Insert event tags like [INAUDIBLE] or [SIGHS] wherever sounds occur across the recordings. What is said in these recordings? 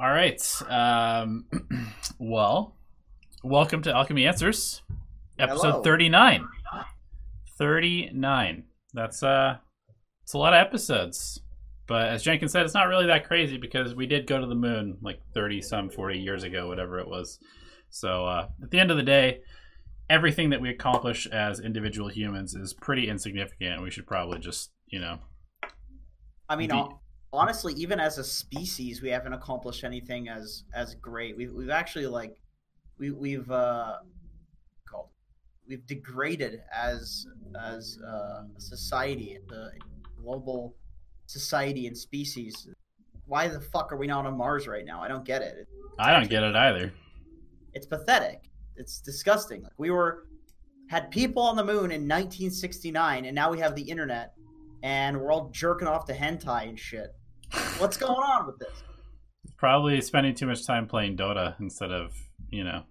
All right. Um, [CLEARS THROAT] well, welcome to Alchemy Answers, episode Hello. 39. 39. That's uh it's a lot of episodes. But as Jenkins said, it's not really that crazy because we did go to the moon like 30 some 40 years ago, whatever it was. So uh, at the end of the day, everything that we accomplish as individual humans is pretty insignificant we should probably just, you know, I mean, Be- honestly, even as a species, we haven't accomplished anything as as great. We've we've actually like we we've uh called we've degraded as as uh, a society, the global society and species. Why the fuck are we not on Mars right now? I don't get it. I don't get it either. It's pathetic. It's disgusting. Like we were had people on the moon in 1969, and now we have the internet, and we're all jerking off to hentai and shit. [SIGHS] What's going on with this? Probably spending too much time playing Dota instead of, you know,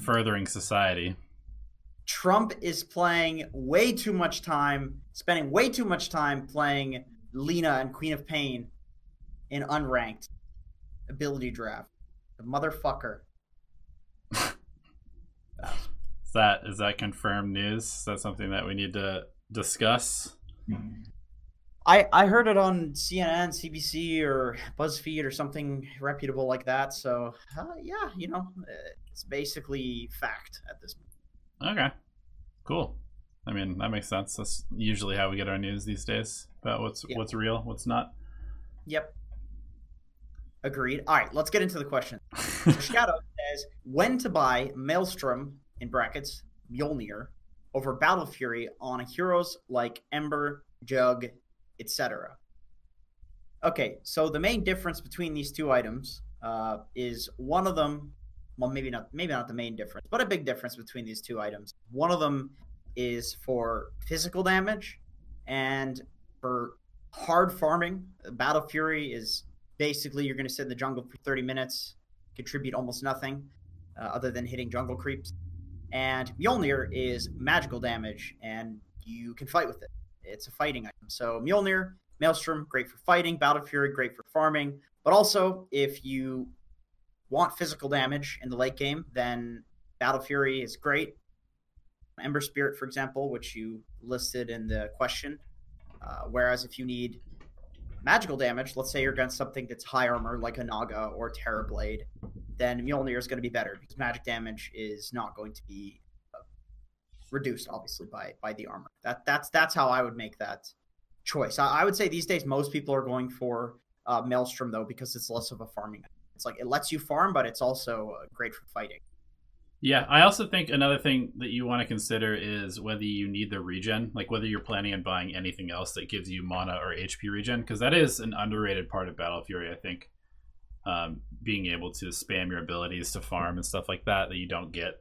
furthering society. Trump is playing way too much time, spending way too much time playing Lina and Queen of Pain in unranked ability draft. The motherfucker. [LAUGHS] Is that is that confirmed news? Is that something that we need to discuss? I, I heard it on CNN, CBC, or BuzzFeed, or something reputable like that. So uh, yeah, you know, it's basically fact at this point. Okay. Cool. I mean, that makes sense. That's usually how we get our news these days about what's Yeah. what's real, what's not. Yep. Agreed. All right, let's get into the question. [LAUGHS] Shadow says when to buy Maelstrom in brackets Mjolnir over Battle Fury on heroes like Ember, Jug, etc. Okay, so the main difference between these two items uh, is one of them. Well, maybe not. Maybe not the main difference, but a big difference between these two items. One of them is for physical damage, and for hard farming. Battle Fury is basically you're going to sit in the jungle for 30 minutes, contribute almost nothing uh, other than hitting jungle creeps. And Mjolnir is magical damage, and you can fight with it. It's a fighting item. So Mjolnir, Maelstrom, great for fighting. Battle Fury, great for farming. But also, if you want physical damage in the late game, then Battle Fury is great. Ember Spirit, for example, which you listed in the question. Uh, whereas if you need magical damage, let's say you're against something that's high armor like a Naga or Terrorblade, then Mjolnir is going to be better because magic damage is not going to be uh, reduced, obviously, by by the armor. That that's that's how I would make that choice. I, I would say these days most people are going for uh, Maelstrom though because it's less of a farming. It's like it lets you farm, but it's also uh, great for fighting. Yeah, I also think another thing that you want to consider is whether you need the regen, like whether you're planning on buying anything else that gives you mana or HP regen, because that is an underrated part of Battle Fury. I think um, being able to spam your abilities to farm and stuff like that that you don't get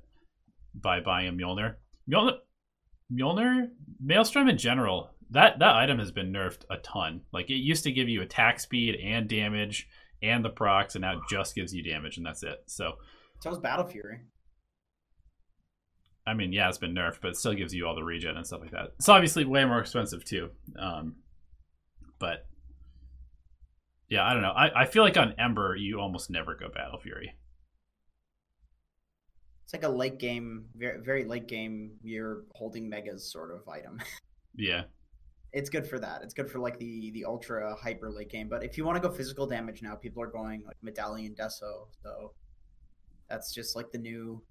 by buying a Mjolnir. Mjolnir, Mjolnir, Maelstrom in general, that that item has been nerfed a ton. Like it used to give you attack speed and damage and the procs, and now it just gives you damage, and that's it. So. So is Battle Fury. I mean, yeah, it's been nerfed, but it still gives you all the regen and stuff like that. It's obviously way more expensive too. Um, but yeah, I don't know. I, I feel like on Ember, you almost never go Battle Fury. It's like a late game, very very late game. You're holding megas sort of item. [LAUGHS] Yeah, it's good for that. It's good for like the the ultra hyper late game. But if you want to go physical damage now, people are going like Medallion Deso. So that's just like the new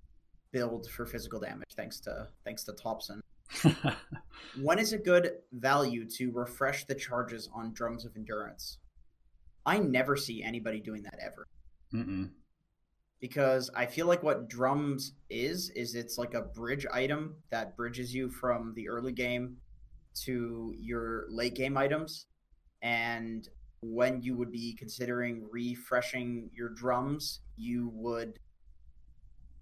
build for physical damage. Thanks to thanks to Thompson. [LAUGHS] When is a good value to refresh the charges on drums of endurance? I never see anybody doing that ever. Mm-mm. because I feel like what drums is is it's like a bridge item that bridges you from the early game to your late game items. And when you would be considering refreshing your drums you would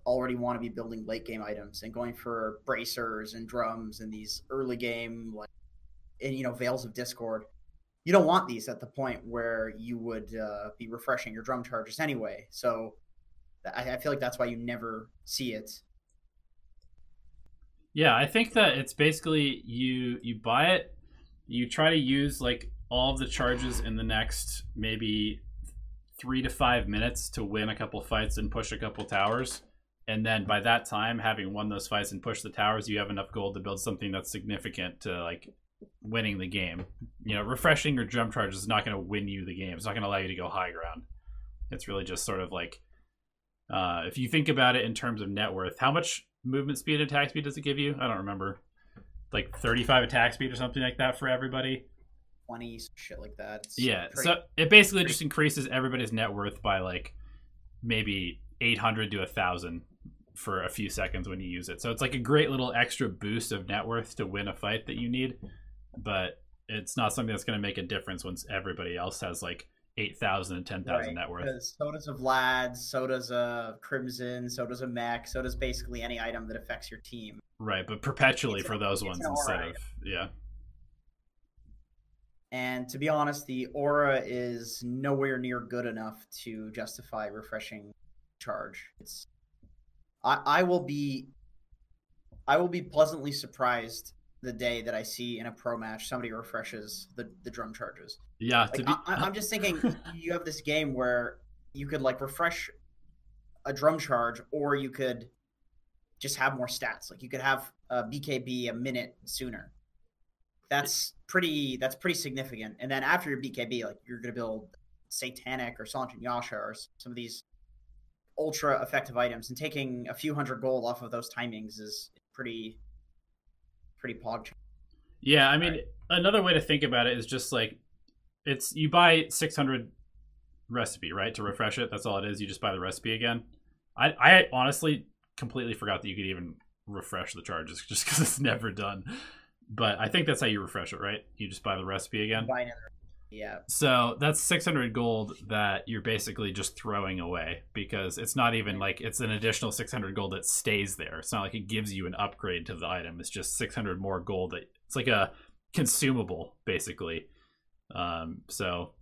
already want to be building late game items and going for bracers and drums and these early game like and you know veils of discord you don't want these at the point where you would uh, be refreshing your drum charges anyway so I, I feel like that's why you never see it Yeah, I think that it's basically you you buy it, you try to use like all of the charges in the next maybe three to five minutes to win a couple fights and push a couple towers. And then by that time, having won those fights and pushed the towers, you have enough gold to build something that's significant to like winning the game. You know, refreshing your jump charge is not going to win you the game. It's not going to allow you to go high ground. It's really just sort of like uh, if you think about it in terms of net worth, how much movement speed and attack speed does it give you? I don't remember. Like 35 attack speed or something like that for everybody. 20 shit like that. It's Yeah, pretty- so it basically just increases everybody's net worth by like maybe 800 to 1000 for a few seconds when you use it. So it's like a great little extra boost of net worth to win a fight that you need, but it's not something that's going to make a difference once everybody else has like 8,000 and 10,000 Right, net worth. So does a Vlad, so does a Crimson, so does a Mech, so does basically any item that affects your team. Right, but perpetually It's for an- those ones instead aura of yeah. And to be honest, the aura is nowhere near good enough to justify refreshing charge. It's I, I will be I will be pleasantly surprised the day that I see in a pro match somebody refreshes the, the drum charges. Yeah, to Like, be I, I'm just thinking [LAUGHS] you have this game where you could like refresh a drum charge, or you could just have more stats. Like you could have a BKB a minute sooner. That's pretty. That's pretty significant. And then after your BKB, like you're gonna build Satanic or Sange and Yasha or some of these ultra effective items, and taking a few hundred gold off of those timings is pretty, pretty pog. Yeah, I mean, Right. another way to think about it is just like it's you buy 600 recipe, right, to refresh it. That's all it is. You just buy the recipe again. I I honestly completely forgot that you could even refresh the charges [LAUGHS] just because it's never done. But I think that's how you refresh it, right? You just buy the recipe again. Combine it. Yeah, So that's 600 gold that you're basically just throwing away because it's not even like it's an additional 600 gold that stays there. It's not like it gives you an upgrade to the item. It's just 600 more gold that it's like a consumable basically. Um, so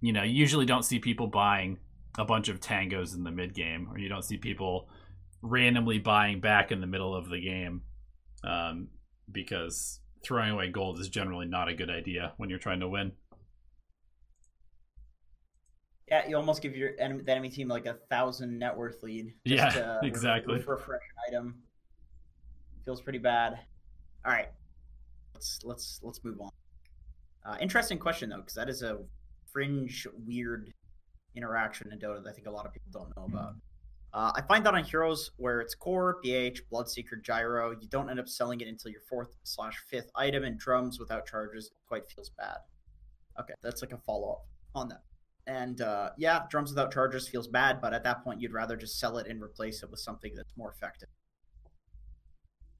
you know, you usually don't see people buying a bunch of tangos in the mid game, or you don't see people randomly buying back in the middle of the game um, because throwing away gold is generally not a good idea when you're trying to win. Yeah, you almost give your enemy, the enemy team like a thousand net worth lead. Yeah, to [LAUGHS] exactly. refresh an item feels pretty bad. All right, let's let's let's move on. Uh, interesting question though, because that is a fringe, weird interaction in Dota that I think a lot of people don't know about. Uh, I find that on heroes where it's core, BH, Bloodseeker, Gyro, you don't end up selling it until your fourth slash fifth item, and drums without charges quite feels bad. Okay, that's like a follow up on that. And uh, yeah, drums without charges feels bad, but at that point, you'd rather just sell it and replace it with something that's more effective.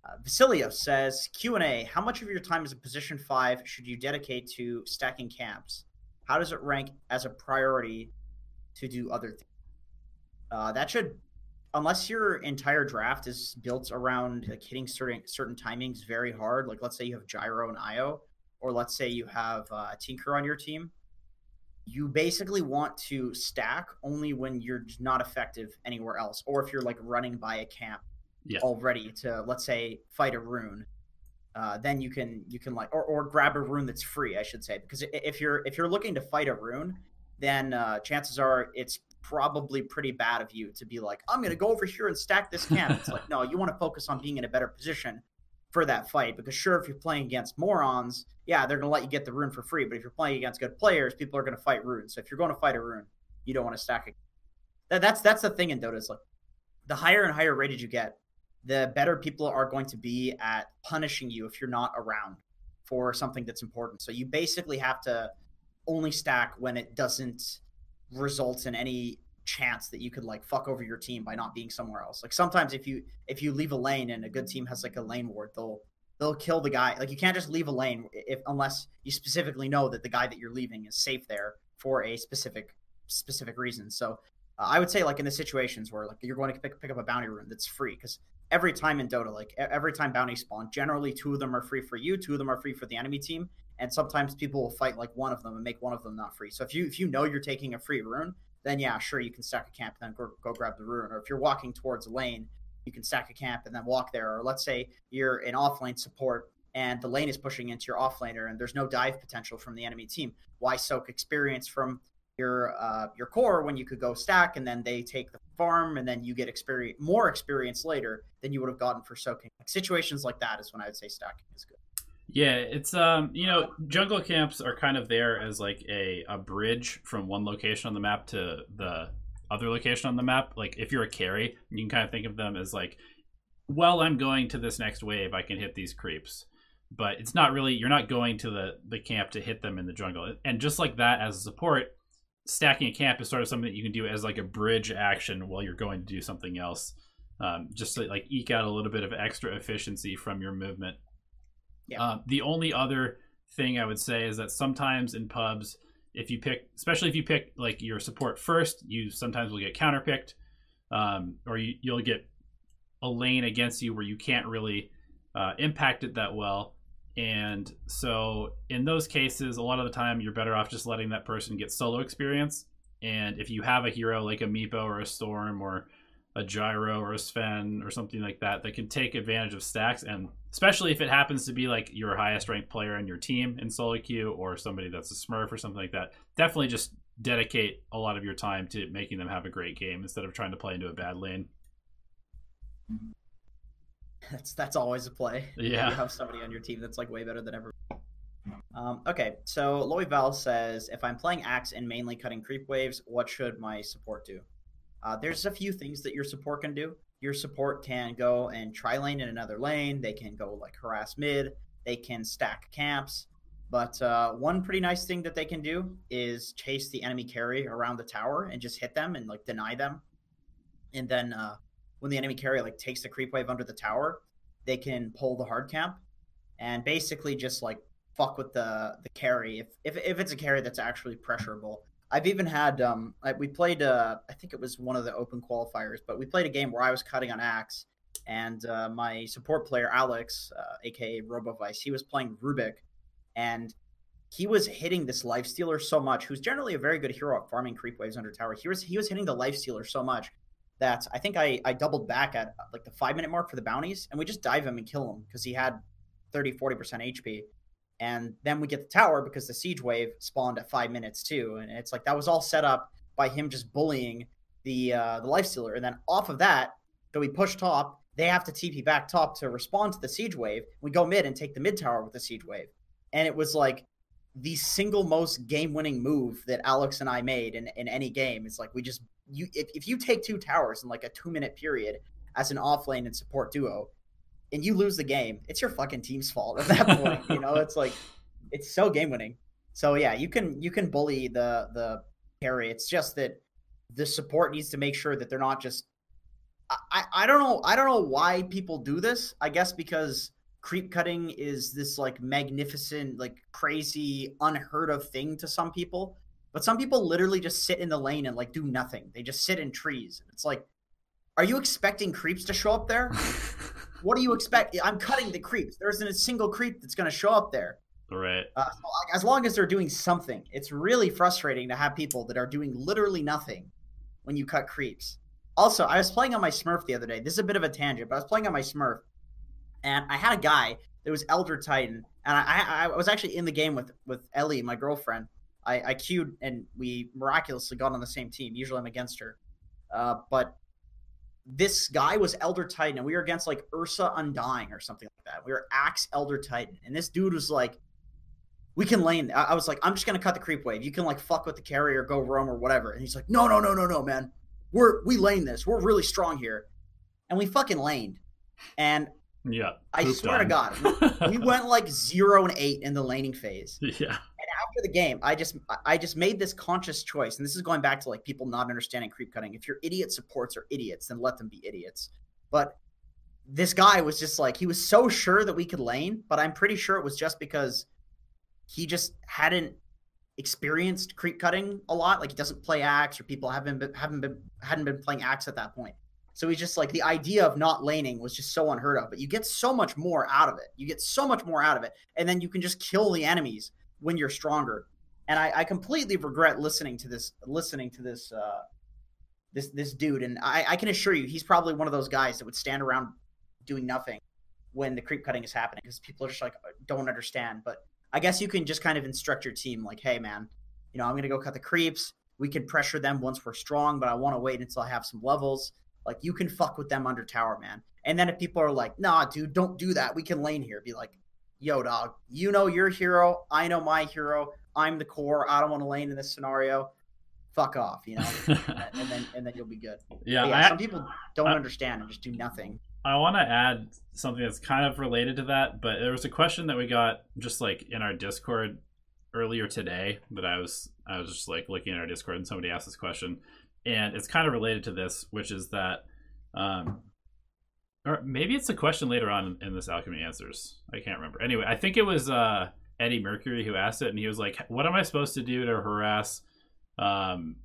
Uh, Vasilio says Q and A: How much of your time as a position five should you dedicate to stacking camps? How does it rank as a priority to do other things? Uh, that should, unless your entire draft is built around like hitting certain certain timings very hard. Like let's say you have Gyro and Io, or let's say you have uh, Tinker on your team you basically want to stack only when you're not effective anywhere else, or if you're like running by a camp Yeah. already to let's say fight a rune. Uh, then you can you can like or, or grab a rune that's free, I should say, because if you're if you're looking to fight a rune, then uh, chances are it's probably pretty bad of you to be like, I'm gonna go over here and stack this camp. It's like [LAUGHS] no, you want to focus on being in a better position for that fight because sure, if you're playing against morons, yeah, they're gonna let you get the rune for free. But if you're playing against good players, people are gonna fight runes. So if you're going to fight a rune, you don't want to stack it. That, that's that's the thing in Dota. Is like the higher and higher rated you get, the better people are going to be at punishing you if you're not around for something that's important. So you basically have to only stack when it doesn't result in any chance that you could like fuck over your team by not being somewhere else. Like sometimes if you if you leave a lane and a good team has like a lane ward, they'll they'll kill the guy. Like you can't just leave a lane if unless you specifically know that the guy that you're leaving is safe there for a specific specific reason. So uh, I would say like in the situations where like you're going to pick pick up a bounty rune that's free because every time in Dota, like every time bounties spawn, generally two of them are free for you, two of them are free for the enemy team, and sometimes people will fight like one of them and make one of them not free. So if you if you know you're taking a free rune, then yeah, sure you can stack a camp and then go, go grab the rune. Or if you're walking towards a lane, you can stack a camp and then walk there. Or let's say you're an off lane support and the lane is pushing into your off laner and there's no dive potential from the enemy team. Why soak experience from your uh, your core when you could go stack and then they take the farm and then you get experience more experience later than you would have gotten for soaking. Like situations like that is when I would say stacking is good. Yeah, it's um, you know, jungle camps are kind of there as like a a bridge from one location on the map to the other location on the map. Like if you're a carry, you can kind of think of them as like, well, I'm going to this next wave, I can hit these creeps. But it's not really you're not going to the the camp to hit them in the jungle. And just like that as a support, stacking a camp is sort of something that you can do as like a bridge action while you're going to do something else. Um, just to like eke out a little bit of extra efficiency from your movement. Yeah. Uh, the only other thing I would say is that sometimes in pubs, if you pick, especially if you pick like your support first, you sometimes will get counterpicked, um, or you, you'll get a lane against you where you can't really uh, impact it that well. And so in those cases, a lot of the time you're better off just letting that person get solo experience. And if you have a hero like a Meepo or a Storm or a Gyro or a Sven or something like that that can take advantage of stacks, and especially if it happens to be like your highest ranked player in your team in solo queue or somebody that's a Smurf or something like that, definitely just dedicate a lot of your time to making them have a great game instead of trying to play into a bad lane. That's that's always a play. [LAUGHS] Yeah. You have somebody on your team that's like way better than ever. Um, okay, so Loy Val says, if I'm playing Axe and mainly cutting creep waves, what should my support do? Uh, there's a few things that your support can do. Your support can go and try lane in another lane. They can go like harass mid. They can stack camps. But uh, one pretty nice thing that they can do is chase the enemy carry around the tower and just hit them and like deny them. And then uh, when the enemy carry like takes the creep wave under the tower, they can pull the hard camp and basically just like fuck with the the carry if if, if it's a carry that's actually pressurable. I've even had um we played uh I think it was one of the open qualifiers, but we played a game where I was cutting on axe and uh, my support player Alex, uh, aka Robovice, he was playing Rubik and he was hitting this life stealer so much, who's generally a very good hero at farming creep waves under tower. He was he was hitting the life stealer so much that I think I, I doubled back at like the five minute mark for the bounties and we just dive him and kill him because he had 30 40% HP and then we get the tower because the siege wave spawned at five minutes too. And it's like that was all set up by him just bullying the uh, the life stealer. And then off of that so we push top they have to TP back top to respond to the siege wave. We go mid and take the mid tower with the siege wave. And it was like the single most game winning move that Alex and I made in, in any game. It's like we just you if, if you take two towers in like a two minute period as an off lane and support duo and you lose the game, it's your fucking team's fault at that point. you know, it's like [LAUGHS] it's so game winning. So yeah, you can you can bully the the carry. It's just that the support needs to make sure that they're not just I, I don't know I don't know why people do this. I guess because creep cutting is this like magnificent, like crazy, unheard of thing to some people. But some people literally just sit in the lane and like do nothing. They just sit in trees. It's like, are you expecting creeps to show up there? [LAUGHS] what do you expect? I'm cutting the creeps. There isn't a single creep that's going to show up there. Right. Uh, so like, as long as they're doing something, it's really frustrating to have people that are doing literally nothing when you cut creeps. Also, I was playing on my Smurf the other day. This is a bit of a tangent, but I was playing on my Smurf, and I had a guy that was Elder Titan, and I, I was actually in the game with with Ellie, my girlfriend. I, I queued, and we miraculously got on the same team. Usually, I'm against her, uh, but this guy was Elder Titan, and we were against like Ursa Undying or something like that. We were Axe Elder Titan, and this dude was like, "We can lane." I, I was like, "I'm just gonna cut the creep wave. You can like fuck with the carrier, go roam or whatever." And he's like, "No, no, no, no, no, man. We're we lane this. We're really strong here," and we fucking laned. And Yeah. I swear to. God, we [LAUGHS] went like zero and eight in the laning phase. yeah. After the game, I just I just made this conscious choice, and this is going back to like people not understanding creep cutting. If your idiot supports are idiots, then let them be idiots. But this guy was just like he was so sure that we could lane, but I'm pretty sure it was just because he just hadn't experienced creep cutting a lot. Like he doesn't play axe, or people haven't been, haven't been hadn't been playing axe at that point. So he's just like the idea of not laning was just so unheard of. But you get so much more out of it. You get so much more out of it, and then you can just kill the enemies when you're stronger. And I, I completely regret listening to this listening to this uh, this this dude. And I, I can assure you, he's probably one of those guys that would stand around doing nothing when the creep cutting is happening because people are just like don't understand. But I guess you can just kind of instruct your team like, hey man, you know, I'm gonna go cut the creeps. we can pressure them once we're strong, but I want to wait until I have some levels. Like you can fuck with them under tower, man. And then if people are like, nah, dude, don't do that. We can lane here. Be like, yo, dog, you know your hero. I know my hero. I'm the core. I don't want to lane in this scenario. Fuck off, you know. [LAUGHS] and then and then you'll be good. Yeah, yeah I, some people don't I- understand and just do nothing. I want to add something that's kind of related to that, but there was a question that we got just like in our Discord earlier today that I was I was just like looking at our Discord and somebody asked this question, and it's kind of related to this, which is that, um, or maybe it's a question later on in this alchemy answers. I can't remember. Anyway, I think it was uh, Eddie Mercury who asked it, and he was like, "What am I supposed to do to harass?" Um,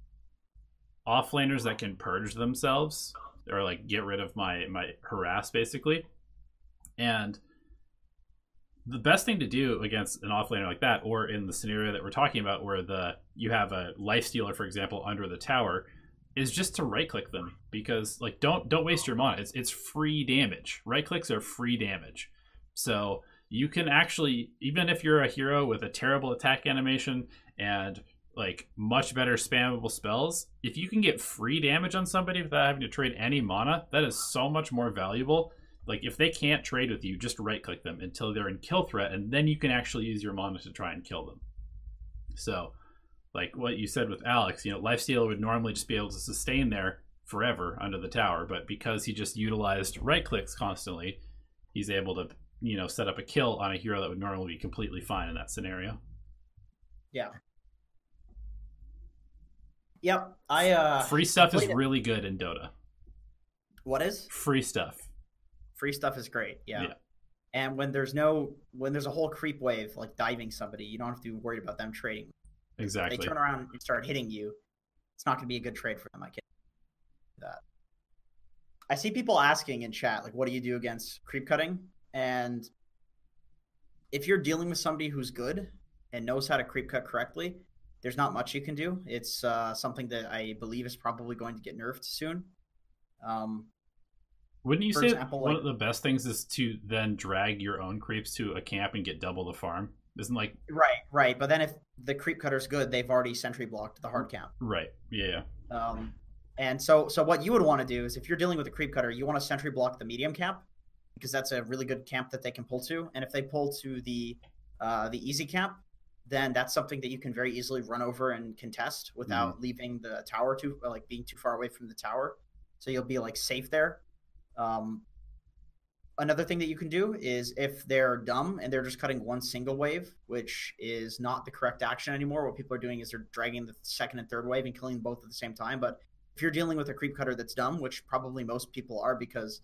offlaners that can purge themselves or like get rid of my my harass basically and the best thing to do against an offlaner like that or in the scenario that we're talking about where the you have a life stealer for example under the tower is just to right click them because like don't don't waste your mana it's it's free damage right clicks are free damage so you can actually even if you're a hero with a terrible attack animation and like much better spammable spells. If you can get free damage on somebody without having to trade any mana, that is so much more valuable. Like if they can't trade with you, just right click them until they're in kill threat, and then you can actually use your mana to try and kill them. So, like what you said with Alex, you know, Lifestealer would normally just be able to sustain there forever under the tower, but because he just utilized right clicks constantly, he's able to, you know, set up a kill on a hero that would normally be completely fine in that scenario. Yeah. Yep. I uh Free stuff is it. really good in Dota. what is? Free stuff. Free stuff is great. Yeah. Yeah. And when there's no when there's a whole creep wave like diving somebody, you don't have to be worried about them trading. Exactly. They turn around and start hitting you. It's not going to be a good trade for them. I can that. I see people asking in chat like, "What do you do against creep cutting?" And if you're dealing with somebody who's good and knows how to creep cut correctly, there's not much you can do. It's uh, something that I believe is probably going to get nerfed soon. Um, Wouldn't you say example, one like- of the best things is to then drag your own creeps to a camp and get double the farm? Isn't like right, right. But then if the creep cutter's good, they've already sentry blocked the hard count. right? Yeah, yeah. Um, and so, so what you would want to do is, if you're dealing with a creep cutter, you want to sentry block the medium camp because that's a really good camp that they can pull to. And if they pull to the uh, the easy camp, then that's something that you can very easily run over and contest without leaving the tower too, like being too far away from the tower. So you'll be like safe there. Um, another thing that you can do is if they're dumb and they're just cutting one single wave, which is not the correct action anymore. What people are doing is they're dragging the second and third wave and killing both at the same time. But if you're dealing with a creep cutter that's dumb, which probably most people are because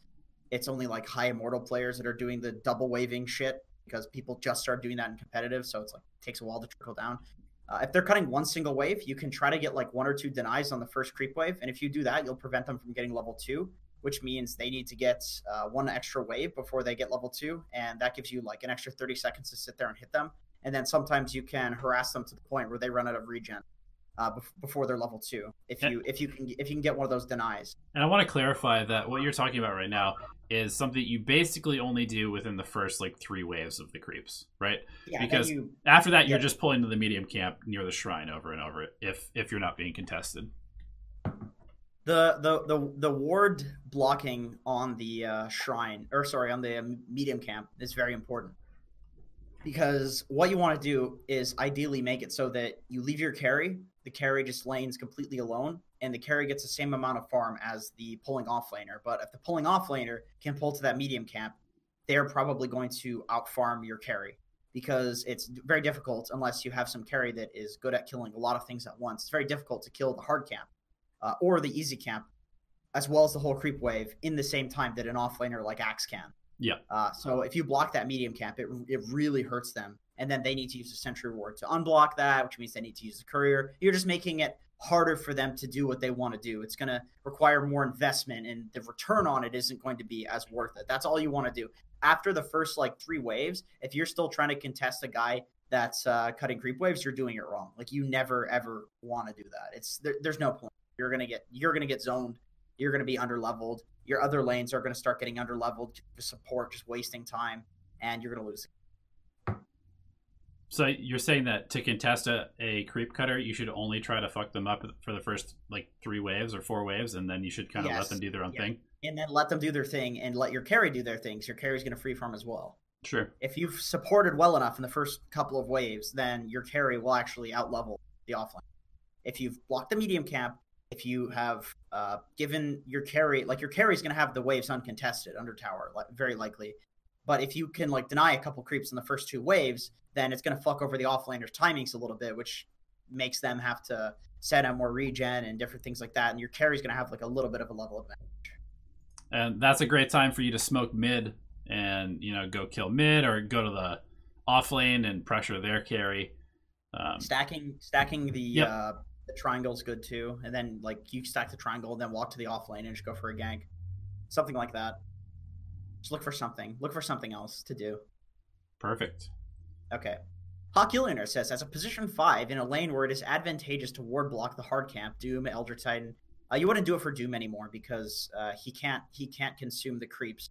it's only like high immortal players that are doing the double waving shit because people just start doing that in competitive, so it's like takes a while to trickle down. Uh, if they're cutting one single wave, you can try to get like one or two denies on the first creep wave, and if you do that, you'll prevent them from getting level two, which means they need to get uh, one extra wave before they get level two, and that gives you like an extra 30 seconds to sit there and hit them. And then sometimes you can harass them to the point where they run out of regen uh, before they're level two. If you if you can if you can get one of those denies. And I want to clarify that what you're talking about right now is something you basically only do within the first like three waves of the creeps, right? Yeah, Because- you After that, you're Yeah. just pulling to the medium camp near the shrine over and over if if you're not being contested. The the the the ward blocking on the uh, shrine or sorry on the um, medium camp is very important. Because what you want to do is ideally make it so that you leave your carry the carry just lanes completely alone and the carry gets the same amount of farm as the pulling off laner. But if the pulling off laner can pull to that medium camp they're probably going to out farm your carry. Because it's very difficult unless you have some carry that is good at killing a lot of things at once. It's very difficult to kill the hard camp uh, or the easy camp, as well as the whole creep wave in the same time that an offlaner like Axe can. Yeah. Uh, so if you block that medium camp, it, it really hurts them. And then they need to use the sentry ward to unblock that, which means they need to use the courier. You're just making it harder for them to do what they want to do. It's going to require more investment, and the return on it isn't going to be as worth it. That's all you want to do. After the first like three waves, if you're still trying to contest a guy that's uh, cutting creep waves, you're doing it wrong. Like you never ever want to do that. It's there, there's no point. You're gonna get you're gonna get zoned. You're gonna be under leveled. Your other lanes are gonna start getting under leveled. Support just wasting time, and you're gonna lose. So you're saying that to contest a, a creep cutter, you should only try to fuck them up for the first like three waves or four waves, and then you should kind of Yes. let them do their own Yeah. thing. And then let them do their thing and let your carry do their things. Your carry's going to free farm as well. Sure. If you've supported well enough in the first couple of waves, then your carry will actually outlevel the offline. If you've blocked the medium camp, if you have uh, given your carry, like your carry is going to have the waves uncontested under tower, li- very likely. But if you can like deny a couple creeps in the first two waves, then it's going to fuck over the offlaner's timings a little bit, which makes them have to set out more regen and different things like that. And your carry's going to have like a little bit of a level advantage. And that's a great time for you to smoke mid and you know go kill mid or go to the off lane and pressure their carry. Um, stacking stacking the Yep. uh the triangle's good too. And then like you stack the triangle and then walk to the off lane and just go for a gank. Something like that. Just look for something. Look for something else to do. Perfect. okay. Hawkuliner says as a position 5 in a lane where it is advantageous to ward block the hard camp doom elder titan uh, you wouldn't do it for doom anymore because uh, he can't he can't consume the creeps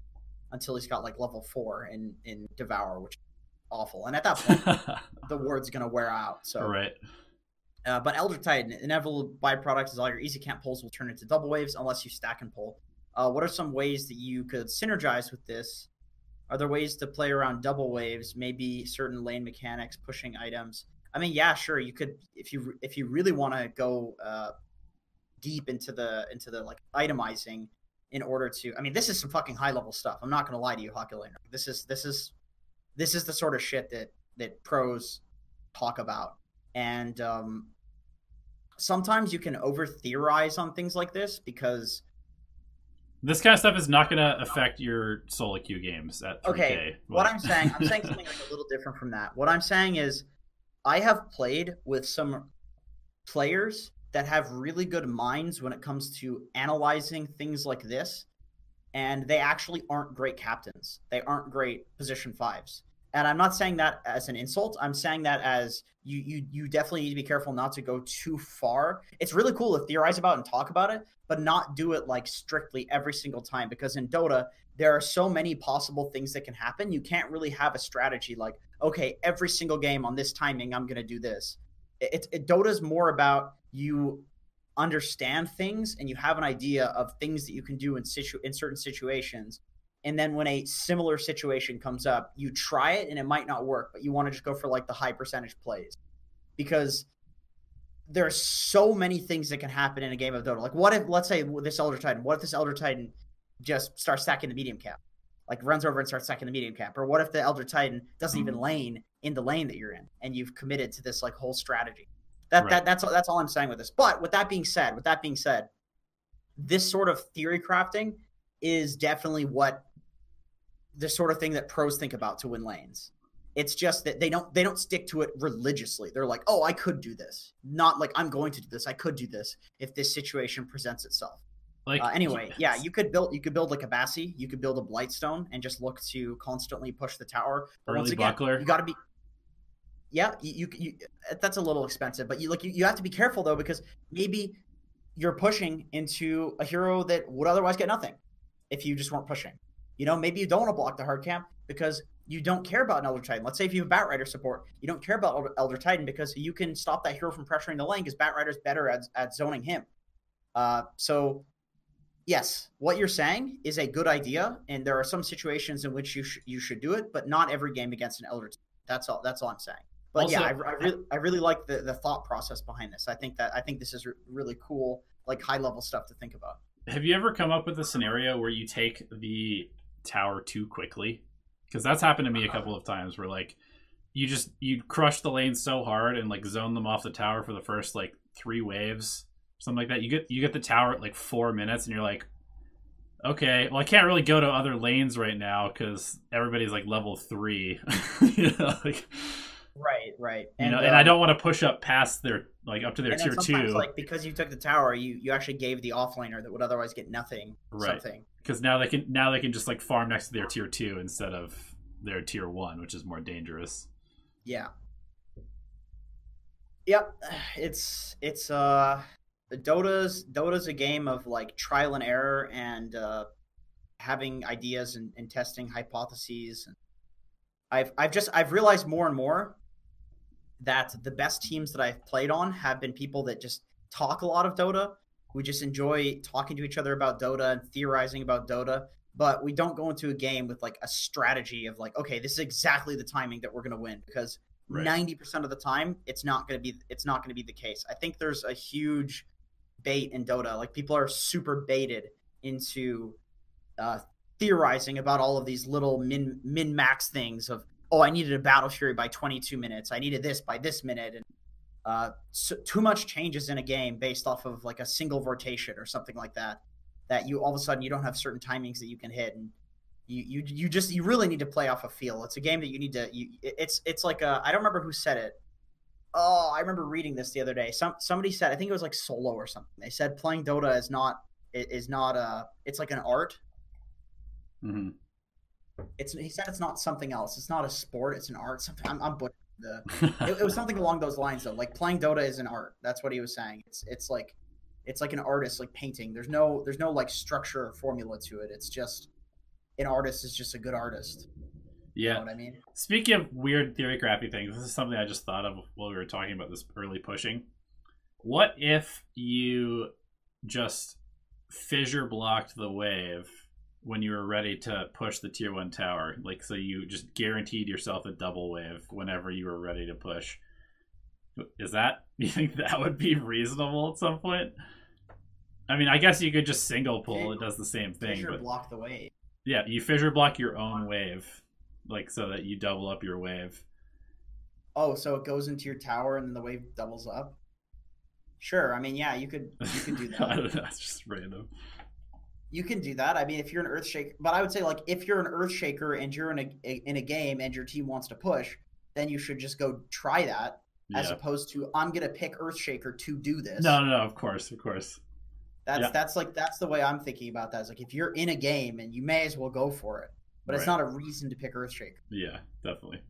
until he's got like level 4 in in devour which is awful. And at that point [LAUGHS] the ward's gonna wear out so right. Uh, but Elder Titan, inevitable byproducts is all your easy camp pulls will turn into double waves unless you stack and pull. Uh, what are some ways that you could synergize with this? Are there ways to play around double waves? Maybe certain lane mechanics, pushing items. I mean, yeah, sure. You could if you if you really want to go uh, deep into the into the like itemizing in order to. I mean, this is some fucking high level stuff. I'm not gonna lie to you, Hockey Hawkulaner. This is this is this is the sort of shit that that pros talk about and um, sometimes you can over theorize on things like this because This kind of stuff is not going to affect your solo queue games at 3K. okay what Like- i'm saying i'm saying something like a little different from that what i'm saying is i have played with some players that have really good minds when it comes to analyzing things like this and they actually aren't great captains they aren't great position fives and i'm not saying that as an insult. I'm saying that as you you you definitely need to be careful not to go too far. It's really cool to theorize about and talk about it but not do it like strictly every single time because in dota there are so many possible things that can happen. You can't really have a strategy like okay every single game on this timing i'm going to do this. It, it dota's more about you understand things and you have an idea of things that you can do in situ in certain situations and then when a similar situation comes up you try it and it might not work but you want to just go for like the high percentage plays because there's so many things that can happen in a game of Dota. Like, what if, let's say, this Elder Titan, what if this Elder Titan just starts stacking the medium cap? Like, runs over and starts stacking the medium cap? Or what if the Elder Titan doesn't even mm. lane in the lane that you're in and you've committed to this, like, whole strategy? That, Right. that That's, that's all I'm saying with this. But with that being said, with that being said, this sort of theory crafting is definitely what the sort of thing that pros think about to win lanes. It's just that they don't they don't stick to it religiously. They're like, "Oh, I could do this." Not like I'm going to do this. I could do this if this situation presents itself. like Uh, anyway, yeah, you could build you could build like a Bassi, you could build a Blightstone and just look to constantly push the tower. But Early once again, buckler. you got to be Yeah, you, you, you that's a little expensive, but you like you, you have to be careful though because maybe you're pushing into a hero that would otherwise get nothing if you just weren't pushing. You know, maybe you don't want to block the hard camp because you don't care about an Elder Titan. Let's say if you have Batrider support, you don't care about Elder- Elder Titan because you can stop that hero from pressuring the lane because Batrider's better at, at zoning him. Uh, so, yes, what you're saying is a good idea, and there are some situations in which you sh- you should do it, but not every game against an Elder. Titan. That's all. That's all I'm saying. But yeah, I, I really I really like the, the thought process behind this. I think that I think this is re- really cool, like high level stuff to think about. Have you ever come up with a scenario where you take the tower too quickly? Because that's happened to me a couple of times where like you just you crush the lane so hard and like zone them off the tower for the first like three waves, something like that. You get you get the tower at like four minutes and you're like, okay, well I can't really go to other lanes right now because everybody's like level three, [LAUGHS] you know, like, Right, right. you know, and I um, don't want to push up past their like up to their and tier two like because you took the tower, you you actually gave the offlaner that would otherwise get nothing Right. something. Because now they can now they can just like farm next to their tier two instead of their tier one, which is more dangerous. Yeah. Yep, it's it's uh Dota's Dota's a game of like trial and error and uh having ideas and, and testing hypotheses I've I've just I've realized more and more that the best teams that I've played on have been people that just talk a lot of Dota. We just enjoy talking to each other about Dota and theorizing about Dota, but we don't go into a game with like a strategy of like, okay, this is exactly the timing that we're going to win because ninety right. percent of the time it's not going to be it's not going to be the case. I think there's a huge bait in Dota. Like people are super baited into uh, theorizing about all of these little min min max things of oh I needed a battle fury by 22 minutes I needed this by this minute and uh, so too much changes in a game based off of like a single rotation or something like that that you all of a sudden you don't have certain timings that you can hit and you you, you just you really need to play off a feel it's a game that you need to you it's it's like a I don't remember who said it oh I remember reading this the other day some somebody said I think it was like solo or something they said playing Dota is not is not a it's like an art Mm-hmm. It's he said it's not something else. It's not a sport. It's an art. Something I'm, I'm the. [LAUGHS] it, it, was something along those lines though. Like playing Dota is an art. That's what he was saying. It's it's like it's like an artist like painting. There's no there's no like structure or formula to it. It's just an artist is just a good artist. Yeah. You know what I mean? Speaking of weird theory crappy things, this is something I just thought of while we were talking about this early pushing. What if you just fissure blocked the wave when you were ready to push the tier one tower. Like so you just guaranteed yourself a double wave whenever you were ready to push. Is that [LAUGHS] you think that would be reasonable at some point? I mean, I guess you could just single pull. It does the same thing. Fissure but block the wave. Yeah, you fissure block your own wave, like so that you double up your wave. Oh, so it goes into your tower and then the wave doubles up. Sure. I mean, yeah, you could you could do [LAUGHS] that. I don't know. It's just random you can do that. I mean, if you're an earth shaker, but I would say like if you're an earth shaker and you're in a, a in a game and your team wants to push, then you should just go try that yeah. as opposed to I'm gonna pick earth shaker to do this. No, no, no. Of course, of course. That's yeah. that's like that's the way I'm thinking about that. Is like if you're in a game and you may as well go for it, but right. it's not a reason to pick earth shaker. Yeah, definitely.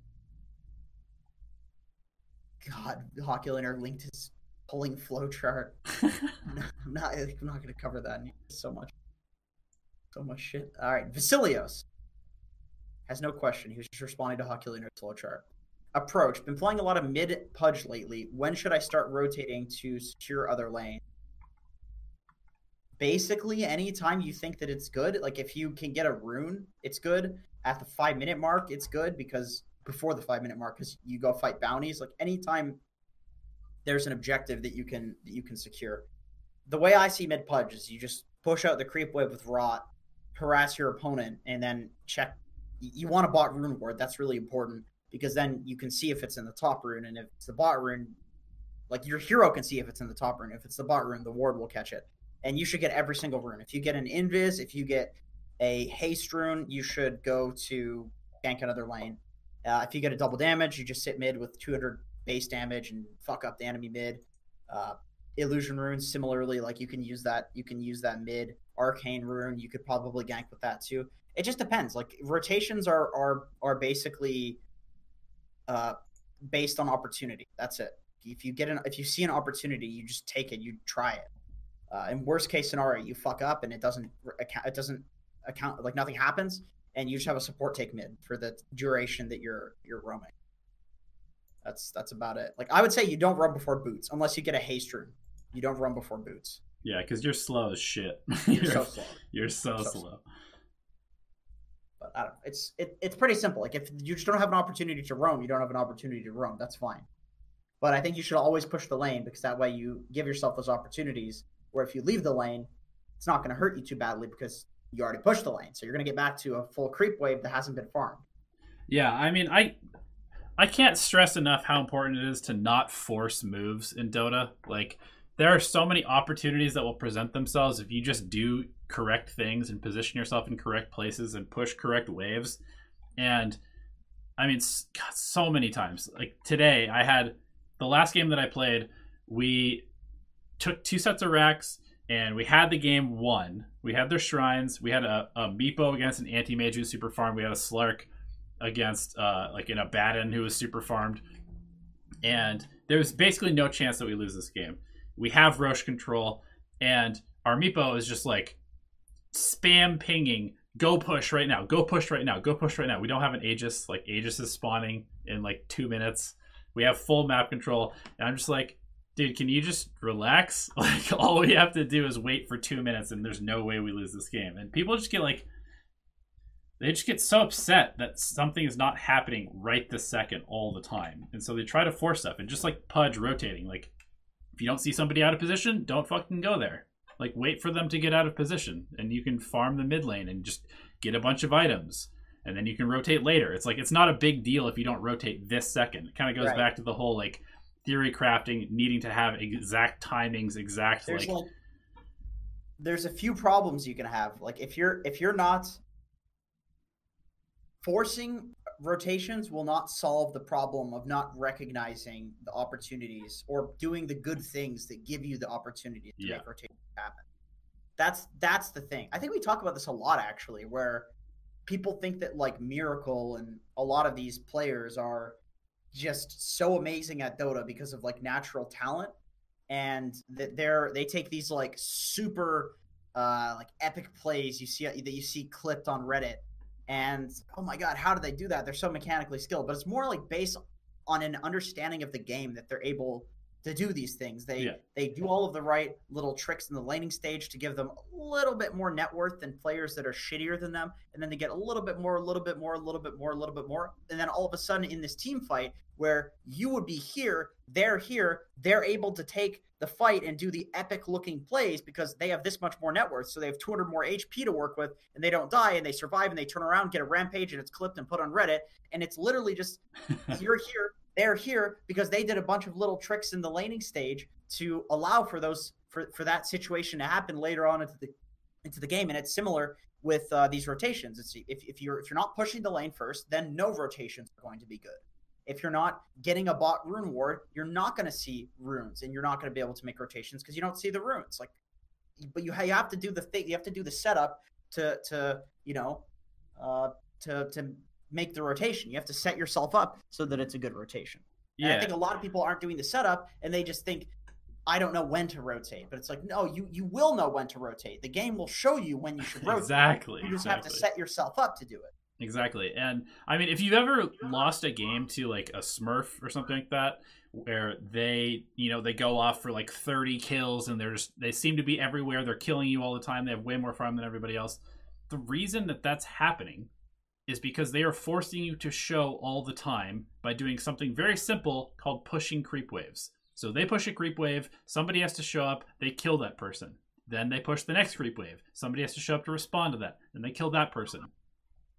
God, Hockey linked his pulling flow chart. [LAUGHS] [LAUGHS] I'm not, I'm not going to cover that so much. So much shit. All right, Vasilios has no question. He was just responding to Hockey Leader's slow chart. Approach. Been playing a lot of mid pudge lately. When should I start rotating to secure other lane? Basically, anytime you think that it's good, like if you can get a rune, it's good. At the five minute mark, it's good because before the five minute mark, because you go fight bounties. Like anytime there's an objective that you can that you can secure. The way I see mid pudge is you just push out the creep wave with rot harass your opponent and then check. You want a bot rune ward. That's really important because then you can see if it's in the top rune, and if it's the bot rune, like your hero can see if it's in the top rune. If it's the bot rune, the ward will catch it, and you should get every single rune. If you get an invis, if you get a haste rune, you should go to gank another lane. Uh, if you get a double damage, you just sit mid with 200 base damage and fuck up the enemy mid. Uh, illusion runes, similarly, like you can use that. You can use that mid arcane rune. You could probably gank with that too. It just depends. Like rotations are are are basically uh, based on opportunity. That's it. If you get an if you see an opportunity, you just take it. You try it. Uh, in worst case scenario, you fuck up and it doesn't. It doesn't account. Like nothing happens, and you just have a support take mid for the duration that you're you're roaming. That's that's about it. Like I would say, you don't run before boots unless you get a haste rune. You don't run before boots. Yeah, because you're slow as shit. [LAUGHS] You're, you're so slow. You're so, so slow. slow. But I don't know. It's it, it's pretty simple. Like if you just don't have an opportunity to roam, you don't have an opportunity to roam. That's fine. But I think you should always push the lane because that way you give yourself those opportunities. Where if you leave the lane, it's not going to hurt you too badly because you already pushed the lane. So you're going to get back to a full creep wave that hasn't been farmed. Yeah, I mean, I I can't stress enough how important it is to not force moves in Dota. Like there are so many opportunities that will present themselves if you just do correct things and position yourself in correct places and push correct waves. And I mean, God, so many times. Like today, I had the last game that I played. We took two sets of racks and we had the game won. We had their shrines. We had a, a Meepo against an anti mage who super farmed. We had a Slark against uh, like an Abaddon who was super farmed. And there was basically no chance that we lose this game we have Rosh control, and our Meepo is just like spam pinging. Go push right now. Go push right now. Go push right now. We don't have an Aegis. Like Aegis is spawning in like two minutes. We have full map control. And I'm just like, dude, can you just relax? [LAUGHS] Like, all we have to do is wait for two minutes, and there's no way we lose this game. And people just get like, they just get so upset that something is not happening right this second all the time. And so they try to force stuff. And just like Pudge rotating, like, if you don't see somebody out of position, don't fucking go there. Like, wait for them to get out of position, and you can farm the mid lane and just get a bunch of items and then you can rotate later. It's like it's not a big deal if you don't rotate this second. It kind of goes Right. back to the whole like theory crafting, needing to have exact timings, exact There's like like there's a few problems you can have. Like if you're if you're not forcing rotations will not solve the problem of not recognizing the opportunities or doing the good things that give you the opportunity to Yeah. make rotations happen. That's that's the thing. I think we talk about this a lot actually, where people think that like Miracle and a lot of these players are just so amazing at Dota because of like natural talent and that they're they take these like super uh like epic plays you see that you see clipped on Reddit and oh my god how do they do that? They're so mechanically skilled. But it's more like based on an understanding of the game that they're able to do these things. They Yeah. they do all of the right little tricks in the laning stage to give them a little bit more net worth than players that are shittier than them. And then they get a little bit more a little bit more a little bit more a little bit more. And then all of a sudden in this team fight where you would be here they're here they're able to take the fight and do the epic looking plays because they have this much more net worth. So they have 200 more hp to work with and they don't die and they survive and they turn around get a rampage and it's clipped and put on reddit. And it's literally just [LAUGHS] you're here they're here because they did a bunch of little tricks in the laning stage to allow for those for, for that situation to happen later on into the into the game. And it's similar with uh, these rotations. It's if, if you're if you're not pushing the lane first then no rotations are going to be good. If you're not getting a bot rune ward you're not going to see runes and you're not going to be able to make rotations because you don't see the runes. Like but you, you have to do the thing you have to do the setup to to you know uh to to make the rotation you have to set yourself up so that it's a good rotation and I think a lot of people aren't doing the setup and they just think, I don't know when to rotate. But it's like, no, you you will know when to rotate. The game will show you when you should [LAUGHS] rotate. Exactly. You just exactly. have to set yourself up to do it. Exactly. And I mean, if you've ever lost a game to like a Smurf or something like that, where they, you know, they go off for like 30 kills and they're just, they seem to be everywhere. They're killing you all the time. They have way more farm than everybody else. The reason that that's happening is because they are forcing you to show all the time by doing something very simple called pushing creep waves. So they push a creep wave, somebody has to show up, they kill that person. Then they push the next creep wave. Somebody has to show up to respond to that. Then they kill that person.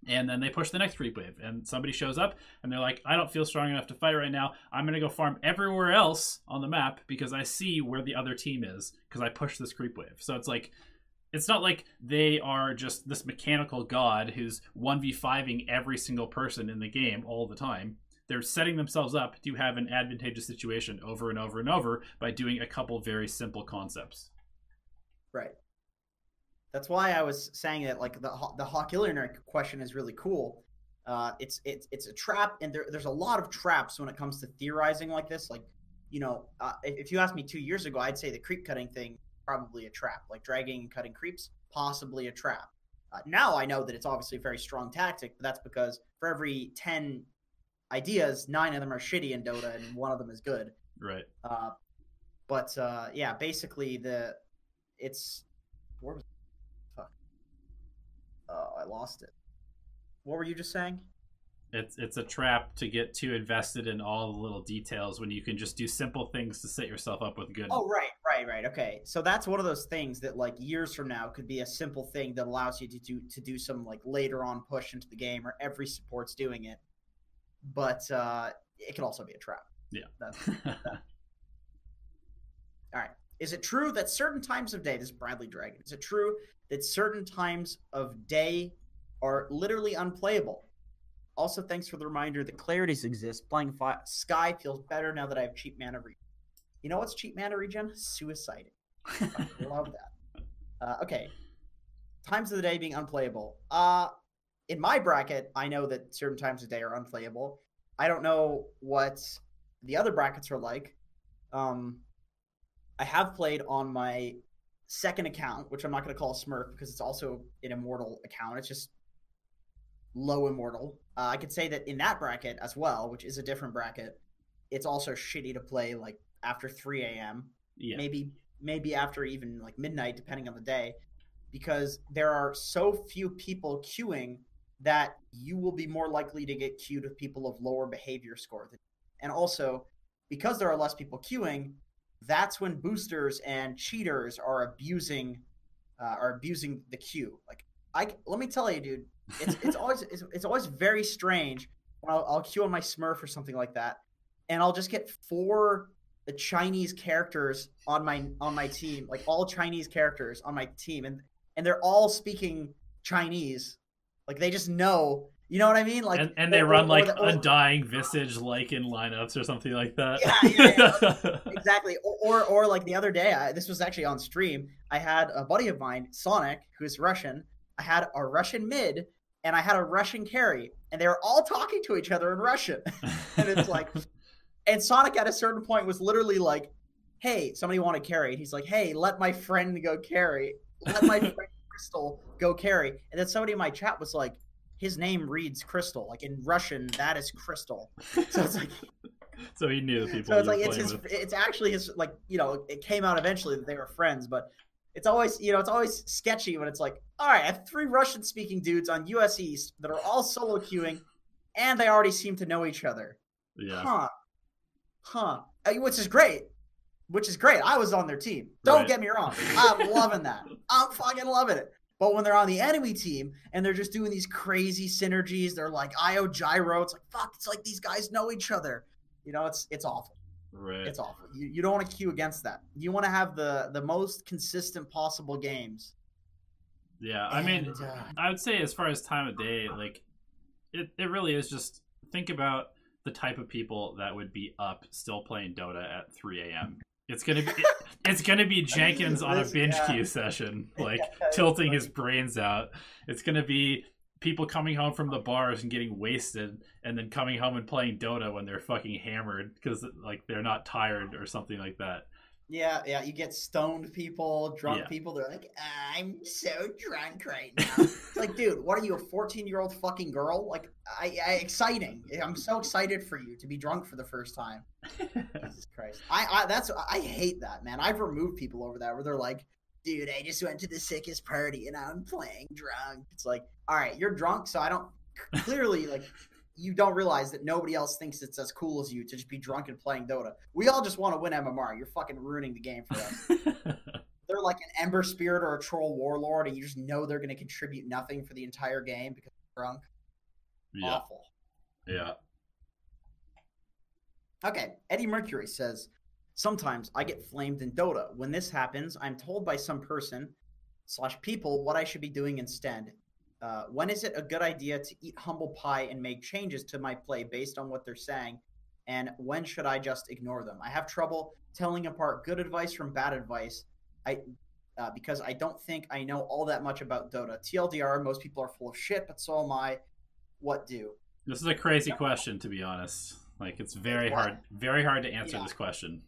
And then they push the next creep wave. And somebody shows up and they're like, I don't feel strong enough to fight right now. I'm going to go farm everywhere else on the map because I see where the other team is because I pushed this creep wave. So it's like, it's not like they are just this mechanical god who's 1v5ing every single person in the game all the time. They're setting themselves up to have an advantageous situation over and over and over by doing a couple very simple concepts. Right. That's why I was saying that like the the Hawkillionaire question is really cool. Uh, it's it's it's a trap, and there, there's a lot of traps when it comes to theorizing like this. Like, you know, uh, if, if you asked me two years ago, I'd say the creep cutting thing probably a trap. Like dragging and cutting creeps, possibly a trap. Uh, now I know that it's obviously a very strong tactic, but that's because for every ten ideas, nine of them are shitty in Dota, and one of them is good. Right. Uh, but uh, yeah, basically the it's where was fuck. Oh, I lost it. What were you just saying? It's it's a trap to get too invested in all the little details when you can just do simple things to set yourself up with good. Oh, right, right, right. Okay, so that's one of those things that like years from now could be a simple thing that allows you to do to do some like later on push into the game, or every support's doing it. But uh, it could also be a trap. Yeah. That's, [LAUGHS] all right. Is it true that certain times of day, this is Bradley Dragon, is it true that certain times of day are literally unplayable? Also, thanks for the reminder that clarities exist. Playing fi- Sky feels better now that I have cheap mana regen. You know what's cheap mana regen? Suiciding. I [LAUGHS] love that. Uh, okay. Times of the day being unplayable. Uh, in my bracket, I know that certain times of day are unplayable. I don't know what the other brackets are like. Um, I have played on my second account, which I'm not going to call Smurf because it's also an immortal account. It's just low immortal. Uh, I could say that in that bracket as well, which is a different bracket, it's also shitty to play like after 3 a.m. Yeah. maybe maybe after even like midnight depending on the day because there are so few people queuing that you will be more likely to get queued with people of lower behavior score than and also because there are less people queuing that's when boosters and cheaters are abusing uh, are abusing the queue like i let me tell you dude it's, it's always it's, it's always very strange when I'll, I'll queue on my smurf or something like that and i'll just get four the Chinese characters on my on my team, like all Chinese characters on my team, and and they're all speaking Chinese, like they just know, you know what I mean? Like, and, and they or- run or like or- undying visage like in lineups or something like that. Yeah, [LAUGHS] exactly. Or, or or like the other day, I, this was actually on stream. I had a buddy of mine, Sonic, who's Russian. I had a Russian mid, and I had a Russian carry, and they were all talking to each other in Russian, [LAUGHS] and it's like. [LAUGHS] And Sonic at a certain point was literally like, "Hey, somebody want to carry?" And he's like, "Hey, let my friend go carry. Let my [LAUGHS] friend Crystal go carry." And then somebody in my chat was like, "His name reads Crystal. Like in Russian, that is Crystal." So it's like, so he knew the people. so it's like it's his. with. It's actually his. Like you know, it came out eventually that they were friends, but it's always you know it's always sketchy when it's like, all right, I have three Russian speaking dudes on US East that are all solo queuing, and they already seem to know each other. Yeah. Huh. Huh. Uh, Which is great. Which is great. I was on their team. Don't Right. get me wrong. I'm loving that. [LAUGHS] I'm fucking loving it. But when they're on the enemy team and they're just doing these crazy synergies, they're like IO gyro. It's like fuck. It's like these guys know each other. You know, it's it's awful. Right. It's awful. You, you don't want to queue against that. You want to have the the most consistent possible games. Yeah. I mean, And, uh, I would say as far as time of day, like it, it really is just think about the type of people that would be up still playing Dota at 3 a.m. It's gonna be [LAUGHS] it's gonna be Jenkins on a binge yeah. queue session, [LAUGHS] like Yeah, tilting his brains out. It's gonna be people coming home from the bars and getting wasted, and then coming home and playing Dota when they're fucking hammered because like they're not tired or something like that. Yeah, yeah. You get stoned people, drunk Yeah. people. They're like, I'm so drunk right now. it's like, dude, what are you, a 14 year old fucking girl? Like, I, I exciting. I'm so excited for you to be drunk for the first time. [LAUGHS] Jesus Christ. I, I that's I hate that, man. I've removed people over that where they're like, dude, I just went to the sickest party and I'm playing drunk. It's like, all right, you're drunk, so I don't [LAUGHS] clearly like you don't realize that nobody else thinks it's as cool as you to just be drunk and playing Dota. We all just want to win MMR. You're fucking ruining the game for us. [LAUGHS] they're like an Ember Spirit or a Troll Warlord, and you just know they're going to contribute nothing for the entire game because they're drunk. yeah, Awful. yeah. Okay, Eddie Mercury says, Sometimes I get flamed in Dota. When this happens, I'm told by some person slash people what I should be doing instead. Uh, when is it a good idea to eat humble pie and make changes to my play based on what they're saying? And when should I just ignore them? I have trouble telling apart good advice from bad advice. I uh, because I don't think I know all that much about Dota. TLDR, most people are full of shit, but so am I. What do? This is a crazy question, to be honest. Like, it's very hard, very hard to answer Yeah. this question.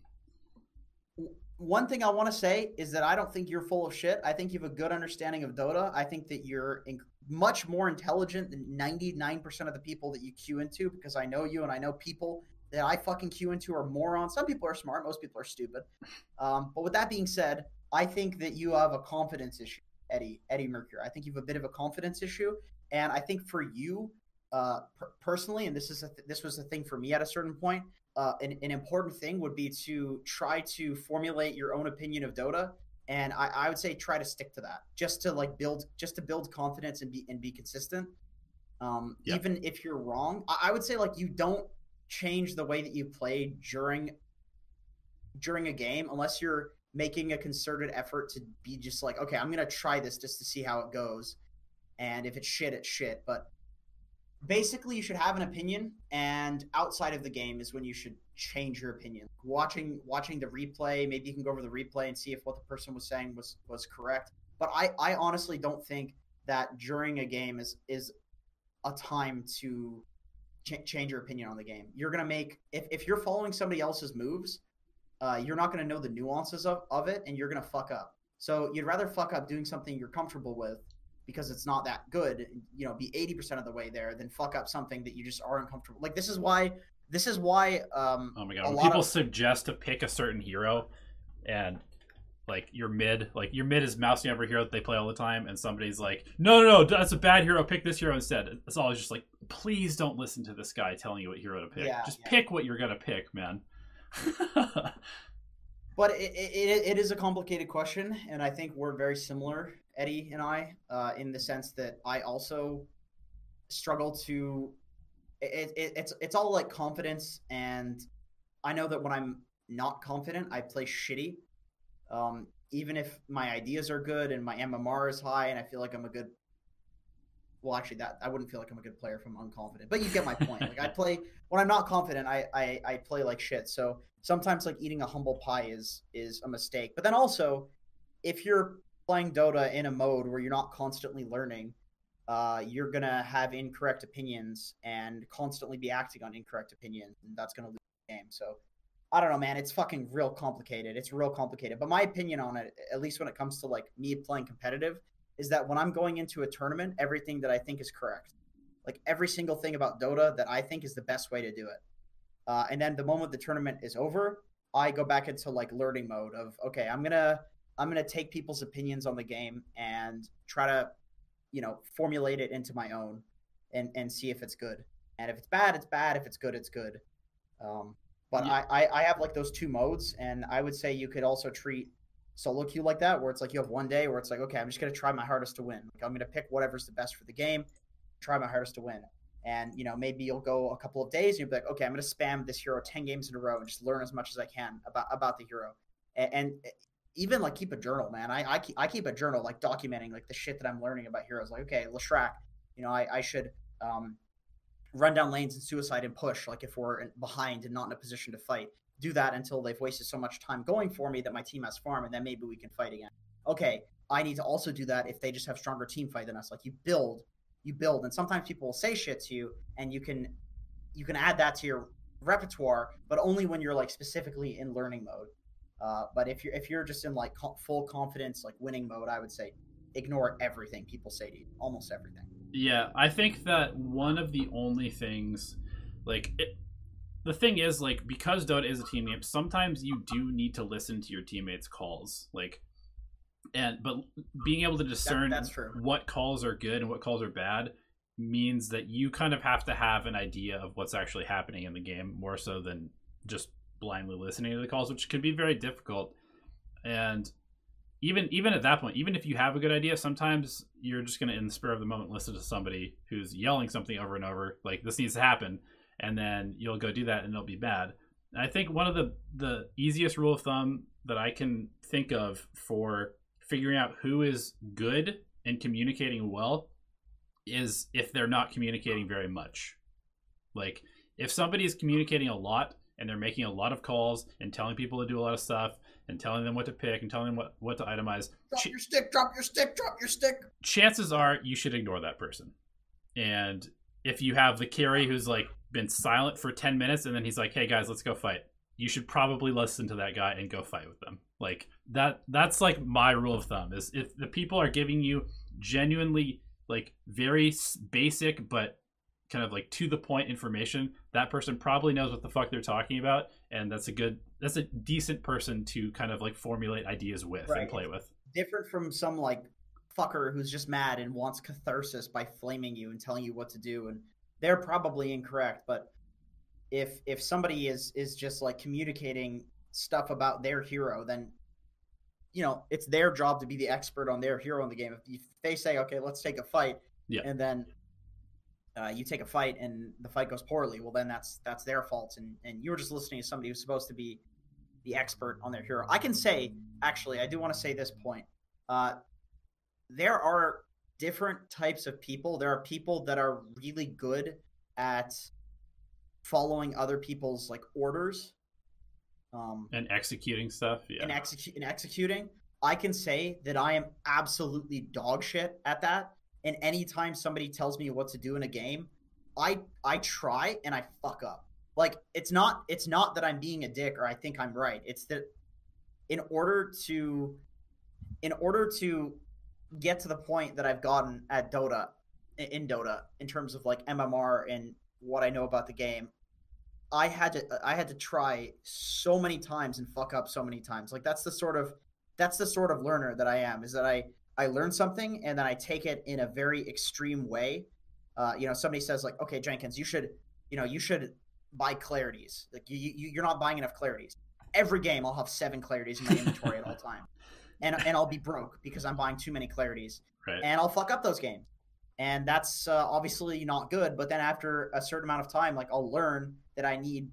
One thing I want to say is that I don't think you're full of shit. I think you have a good understanding of Dota. I think that you're in- much more intelligent than 99% of the people that you queue into because I know you and I know people that I fucking queue into are morons. Some people are smart, most people are stupid. Um, but with that being said, I think that you have a confidence issue, Eddie, Eddie Mercury. I think you have a bit of a confidence issue. And I think for you, uh, per- personally, and this is th- this was a thing for me at a certain point, uh, an, an important thing would be to try to formulate your own opinion of Dota, and I, I would say try to stick to that, just to like build, just to build confidence and be and be consistent. Um, Yep. Even if you're wrong, I, I would say like you don't change the way that you play during during a game unless you're making a concerted effort to be just like, okay, I'm gonna try this just to see how it goes, and if it's shit, it's shit. But basically you should have an opinion and outside of the game is when you should change your opinion. Watching watching the replay maybe you can go over the replay and see if what the person was saying was was correct. But i i honestly don't think that during a game is is a time to ch- change your opinion on the game. You're gonna make if, if you're following somebody else's moves uh, you're not gonna know the nuances of, of it and you're gonna fuck up. So you'd rather fuck up doing something you're comfortable with because it's not that good, you know, be 80% of the way there then fuck up something that you just are uncomfortable. Like this is why this is why. Um, Oh my god! When people of- suggest to pick a certain hero, and like your mid, like your mid is mousing over a hero that they play all the time, and somebody's like, "No, no, no, that's a bad hero. Pick this hero instead." It's always just like, please don't listen to this guy telling you what hero to pick. Yeah, just yeah. pick what you're gonna pick, man. [LAUGHS] But it, it, it is a complicated question, and I think we're very similar, Eddie and I, uh, in the sense that I also struggle to. It, it, it's it's all like confidence, and I know that when I'm not confident, I play shitty. Um, even if my ideas are good and my MMR is high, and I feel like I'm a good. Well, actually, that I wouldn't feel like I'm a good player if I'm unconfident. But you get my point. [LAUGHS] like I play when I'm not confident, I, I I play like shit. So sometimes like eating a humble pie is is a mistake. But then also, if you're playing Dota in a mode where you're not constantly learning, uh, you're gonna have incorrect opinions and constantly be acting on incorrect opinions, and that's gonna lose the game. So I don't know, man. It's fucking real complicated. It's real complicated. But my opinion on it, at least when it comes to like me playing competitive, is that when I'm going into a tournament, everything that I think is correct, like every single thing about Dota that I think is the best way to do it. Uh, and then the moment the tournament is over, I go back into like learning mode of okay, I'm gonna I'm gonna take people's opinions on the game and try to, you know, formulate it into my own, and and see if it's good. And if it's bad, it's bad. If it's good, it's good. Um, but Yeah. I, I I have like those two modes, and I would say you could also treat solo queue like that, where it's like you have one day where it's like okay, I'm just gonna try my hardest to win. Like I'm gonna pick whatever's the best for the game, try my hardest to win. And you know maybe you'll go a couple of days and you'll be like okay i'm going to spam this hero 10 games in a row and just learn as much as i can about about the hero. And, and even like keep a journal man. I, I keep, I keep a journal like documenting like the shit that i'm learning about heroes. Like okay Leshrac you know i, I should um, run down lanes and suicide and push like if we're in- behind and not in a position to fight. Do that until they've wasted so much time going for me that my team has farm and then maybe we can fight again. Okay i need to also do that if they just have stronger team fight than us. Like you build you build. And sometimes people will say shit to you and you can you can add that to your repertoire but only when you're like specifically in learning mode. Uh, but if you're if you're just in like co- full confidence like winning mode i would say ignore everything people say to you almost everything. Yeah, I think that one of the only things, like, it, the thing is, like, because Dota is a team game, sometimes you do need to listen to your teammates' calls, like, and but being able to discern that's true. what calls are good and what calls are bad means that you kind of have to have an idea of what's actually happening in the game more so than just blindly listening to the calls, which can be very difficult. And even even at that point, even if you have a good idea, sometimes you're just gonna in the spur of the moment listen to somebody who's yelling something over and over, like this needs to happen, and then you'll go do that and it'll be bad. And I think one of the the easiest rule of thumb that I can think of for figuring out who is good and communicating well is if they're not communicating very much. Like if somebody is communicating a lot and they're making a lot of calls and telling people to do a lot of stuff and telling them what to pick and telling them what, what to itemize, drop your stick drop your stick drop your stick chances are you should ignore that person. And if you have the carry who's like been silent for 10 minutes and then he's like, "Hey guys, let's go fight." You should probably listen to that guy and go fight with them. Like that that's like my rule of thumb is if the people are giving you genuinely like very basic but kind of like to the point information, that person probably knows what the fuck they're talking about and that's a good that's a decent person to kind of like formulate ideas with and Right. play with. different from some like fucker who's just mad and wants catharsis by flaming you and telling you what to do and they're probably incorrect but if if somebody is is just like communicating stuff about their hero then you know it's their job to be the expert on their hero in the game. If, they say okay let's take a fight Yeah. and then uh, you take a fight and the fight goes poorly well then that's that's their fault. And and you were just listening to somebody who's supposed to be the expert on their hero. I can say actually i do want to say this point. Uh, there are different types of people. There are people that are really good at following other people's like orders um, And executing stuff, yeah. and execu- in executing. I can say that i am absolutely dog shit at that. And anytime somebody tells me what to do in a game i i try and i fuck up. Like it's not it's not that i'm being a dick or i think i'm right. It's that in order to in order to get to the point that i've gotten at dota in dota in terms of like mmr and what i know about the game I had to I had to try so many times and fuck up so many times. Like that's the sort of that's the sort of learner that I am. Is that I I learn something and then I take it in a very extreme way. Uh, you know, somebody says like, okay, Jenkins, you should you know you should buy clarities. Like you, you you're not buying enough clarities. Every game I'll have seven clarities in my inventory at all [LAUGHS] time, and and I'll be broke because I'm buying too many clarities, Right. and I'll fuck up those games and that's uh, obviously not good. But then after a certain amount of time, like I'll learn that I need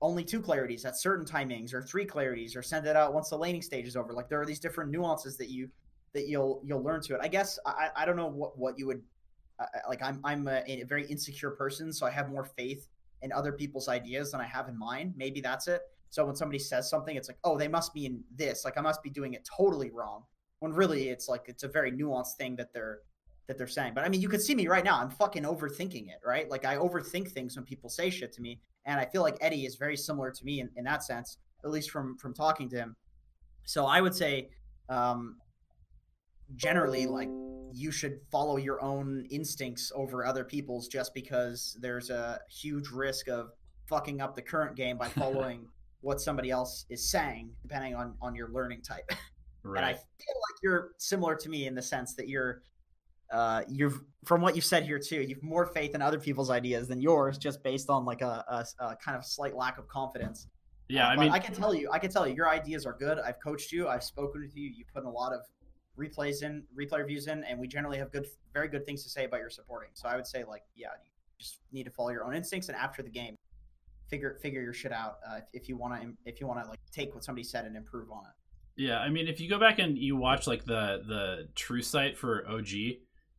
only two clarities at certain timings, or three clarities, or send it out once the laning stage is over. Like there are these different nuances that you that you'll you'll learn to it. I guess I I don't know what what you would uh, like. I'm I'm a, a very insecure person, so I have more faith in other people's ideas than I have in mine. Maybe that's it. So when somebody says something, it's like, oh, they must be in this. Like I must be doing it totally wrong. When really, it's like it's a very nuanced thing that they're that they're saying. But I mean, you could see me right now. I'm fucking overthinking it, right? Like I overthink things when people say shit to me, and I feel like Eddie is very similar to me in, in that sense, at least from from talking to him. So I would say, um, generally, like you should follow your own instincts over other people's, just because there's a huge risk of fucking up the current game by [LAUGHS] following what somebody else is saying, depending on on your learning type. right. [LAUGHS] And I feel like you're similar to me in the sense that you're uh, you've from what you've said here too, you've more faith in other people's ideas than yours, just based on like a, a, a kind of slight lack of confidence. yeah, Uh, I mean, I can tell you, I can tell you, your ideas are good. I've coached you, I've spoken with you, you put in a lot of replays in, replay reviews in, and we generally have good, very good things to say about your supporting. So I would say, like, yeah, you just need to follow your own instincts, and after the game, figure figure your shit out uh, if, if you want to, if you want to like take what somebody said and improve on it. Yeah, I mean, if you go back and you watch like the the True Sight for OG,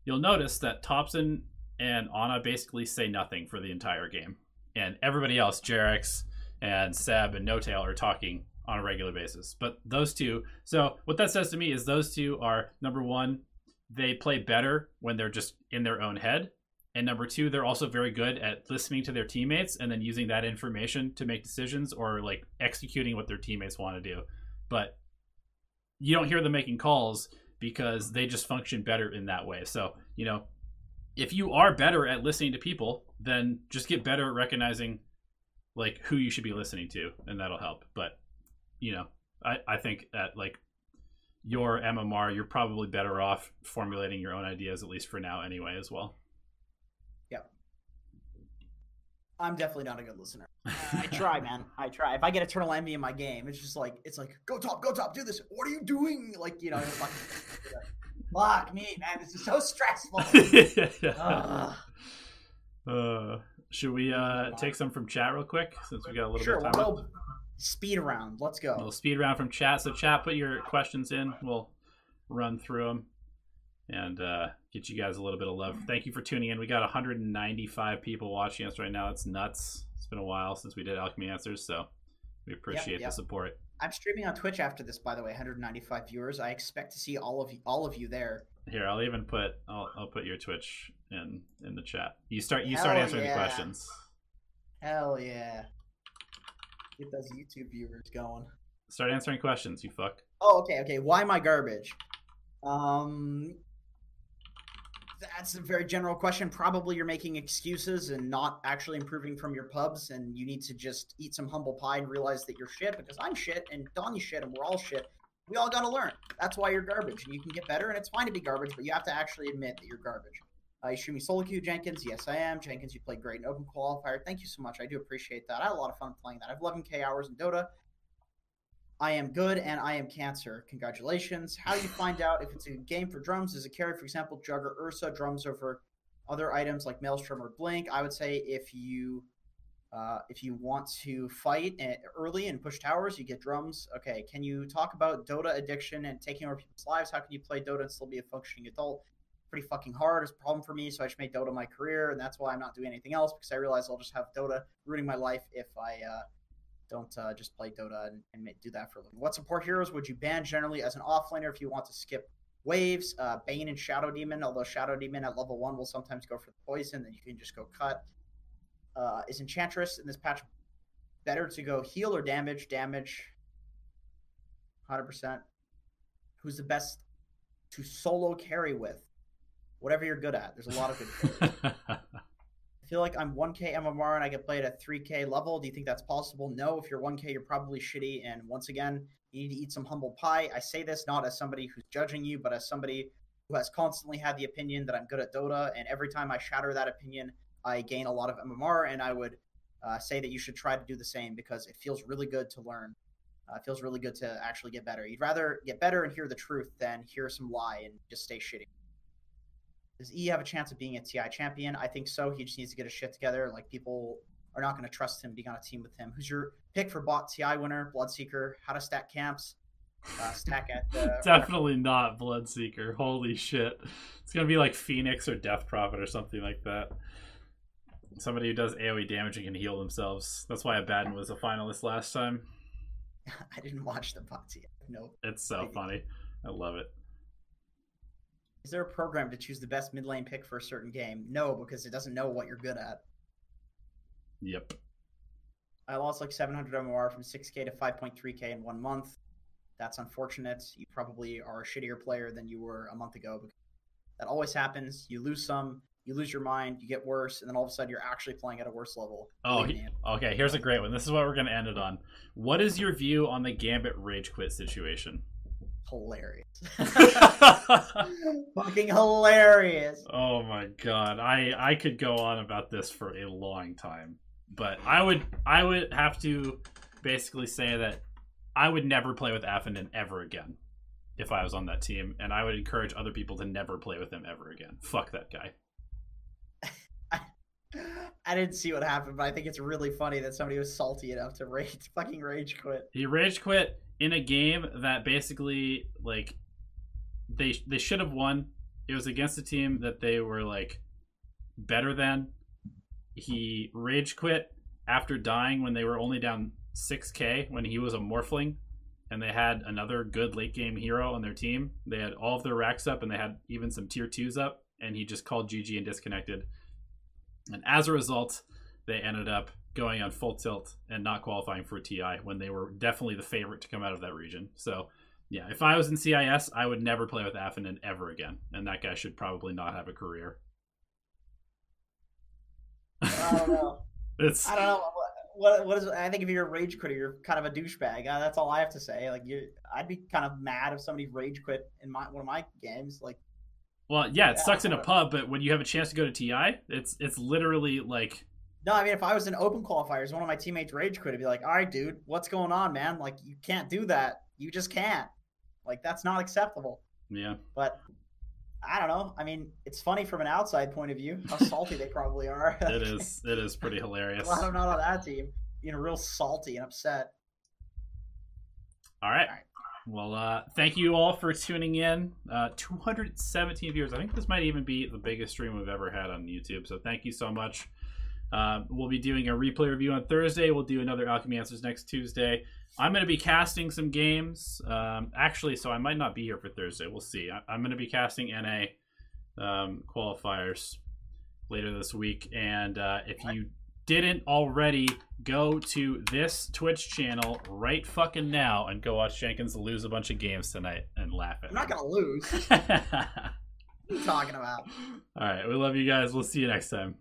you'll notice that Topson and ana basically say nothing for the entire game, and everybody else, JerAx and Ceb and N0tail, are talking on a regular basis. But those two, so what that says to me is those two are number one, they play better when they're just in their own head. And number two, they're also very good at listening to their teammates and then using that information to make decisions or like executing what their teammates want to do. But you don't hear them making calls because they just function better in that way. So, you know, if you are better at listening to people, then just get better at recognizing like who you should be listening to and that'll help. But, you know, I, I think that like your MMR, you're probably better off formulating your own ideas, at least for now anyway, as well. I'm definitely not a good listener. I [LAUGHS] try, man. I try. If I get Eternal Envy in my game, it's just like it's like go top, go top, do this. What are you doing? Like you know, [LAUGHS] fuck me, man. This is so stressful. [LAUGHS] Uh, should we uh, take some from chat real quick since we got a little sure, bit of time? we'll speed around. Let's go. We'll speed round from chat. So chat, put your questions in. We'll run through them and uh, get you guys a little bit of love. Thank you for tuning in. We got 195 people watching us right now. It's nuts. It's been a while since we did Alchemy Answers, so we appreciate yep. the support. I'm streaming on Twitch after this, by the way. 195 viewers. I expect to see all of you, all of you there. Here, I'll even put I'll, I'll put your Twitch in in the chat. You start you Hell start answering yeah. the questions. Hell yeah! Get those YouTube viewers going. Start answering questions, you fuck. Oh, okay, okay. Why my garbage? Um, that's a very general question. Probably you're making excuses and not actually improving from your pubs, and you need to just eat some humble pie and realize that you're shit because I'm shit and Donnie's shit and we're all shit. We all got to learn. That's why you're garbage, and you can get better. And it's fine to be garbage, but you have to actually admit that you're garbage. Uh, streaming solo Jenkins? Yes, I am. Jenkins, you played great in Open Qualifier. Thank you so much. I do appreciate that. I had a lot of fun playing that. I have 11k hours in Dota. I am good and I am cancer. Congratulations. How do you find out if it's a game for drums is a carry, for example, Jugger Ursa drums over other items like Maelstrom or Blink. I would say if you uh, if you want to fight early and push towers, you get drums. Okay, can you talk about Dota addiction and taking over people's lives? How can you play Dota and still be a functioning adult? Pretty fucking hard. It's a problem for me, so I just made Dota my career, and that's why I'm not doing anything else because I realize I'll just have Dota ruining my life if I uh, don't uh, just play Dota and, and do that for a living. What support heroes would you ban generally as an offlaner if you want to skip waves? Uh, Bane and Shadow Demon, although Shadow Demon at level one will sometimes go for the poison, then you can just go cut. Uh, is Enchantress in this patch better to go heal or damage? Damage. 100%. Who's the best to solo carry with? Whatever you're good at. There's a lot of good. [LAUGHS] feel like I'm 1K MMR and I can play at a 3K level. Do you think that's possible? No. If you're 1K, you're probably shitty. And once again, you need to eat some humble pie. I say this not as somebody who's judging you, but as somebody who has constantly had the opinion that I'm good at Dota. And every time I shatter that opinion, I gain a lot of MMR. And I would uh, say that you should try to do the same because it feels really good to learn. Uh, it feels really good to actually get better. You'd rather get better and hear the truth than hear some lie and just stay shitty. Does E have a chance of being a TI champion? I think so. He just needs to get his shit together. Like people are not going to trust him being on a team with him. Who's your pick for bot TI winner? Bloodseeker. How to stack camps? Uh, stack at the [LAUGHS] Definitely not Bloodseeker. Holy shit. It's gonna be like Phoenix or Death Prophet or something like that. Somebody who does AoE damage and can heal themselves. That's why Abaddon was a finalist last time. [LAUGHS] I didn't watch the bots yet. No. It's so funny. I love it. Is there a program to choose the best mid lane pick for a certain game? No, because it doesn't know what you're good at. Yep. I lost like 700 MMR from 6K to 5.3K in one month. That's unfortunate. You probably are a shittier player than you were a month ago. That always happens. You lose some, you lose your mind, you get worse, and then all of a sudden you're actually playing at a worse level. Oh, he- okay. Here's a great one. This is what we're gonna end it on. What is your view on the Gambit rage quit situation? Hilarious. [LAUGHS] [LAUGHS] Fucking hilarious. Oh my god, I I could go on about this for a long time, but I would I would have to basically say that I would never play with Afoninje ever again if I was on that team, and I would encourage other people to never play with him ever again. Fuck that guy. [LAUGHS] I didn't see what happened, but I think it's really funny that somebody was salty enough to rage fucking rage quit. He rage quit in a game that basically like they they should have won. It was against a team that they were like better than. He rage quit after dying when they were only down 6k when he was a morphling and they had another good late game hero on their team. They had all of their racks up and they had even some tier 2s up and he just called GG and disconnected. And as a result, they ended up going on full tilt and not qualifying for TI when they were definitely the favorite to come out of that region. So, yeah, if I was in CIS, I would never play with Afoninje ever again, and that guy should probably not have a career. I don't know. [LAUGHS] It's I don't know. What, what, what is? I think if you're a rage quitter, you're kind of a douchebag. Uh, that's all I have to say. Like you, I'd be kind of mad if somebody rage quit in my one of my games. Like well, yeah, it Yeah, sucks in a pub, but when you have a chance to go to TI, it's it's literally like no, I mean if I was in open qualifiers, one of my teammates rage quit, I'd be like, all right, dude, what's going on, man? Like you can't do that. You just can't. Like that's not acceptable. yeah. But I don't know. I mean, it's funny from an outside point of view how salty they probably are. [LAUGHS] It is [LAUGHS] it is pretty hilarious. Glad I'm not on that team. Being real salty and upset. All right. All right. Well, uh, thank you all for tuning in. Uh, 217 viewers. I think this might even be the biggest stream we've ever had on YouTube. So thank you so much. Uh, we'll be doing a replay review on Thursday. We'll do another Alchemy Answers next Tuesday. I'm going to be casting some games. Um, actually, so I might not be here for Thursday. We'll see. I- I'm going to be casting NA um, qualifiers later this week. And uh, if you didn't already, go to this Twitch channel right fucking now and go watch Jenkins lose a bunch of games tonight and laugh at it. I'm not gonna lose. [LAUGHS] What are you talking about? All right. we love you guys. We'll see you next time.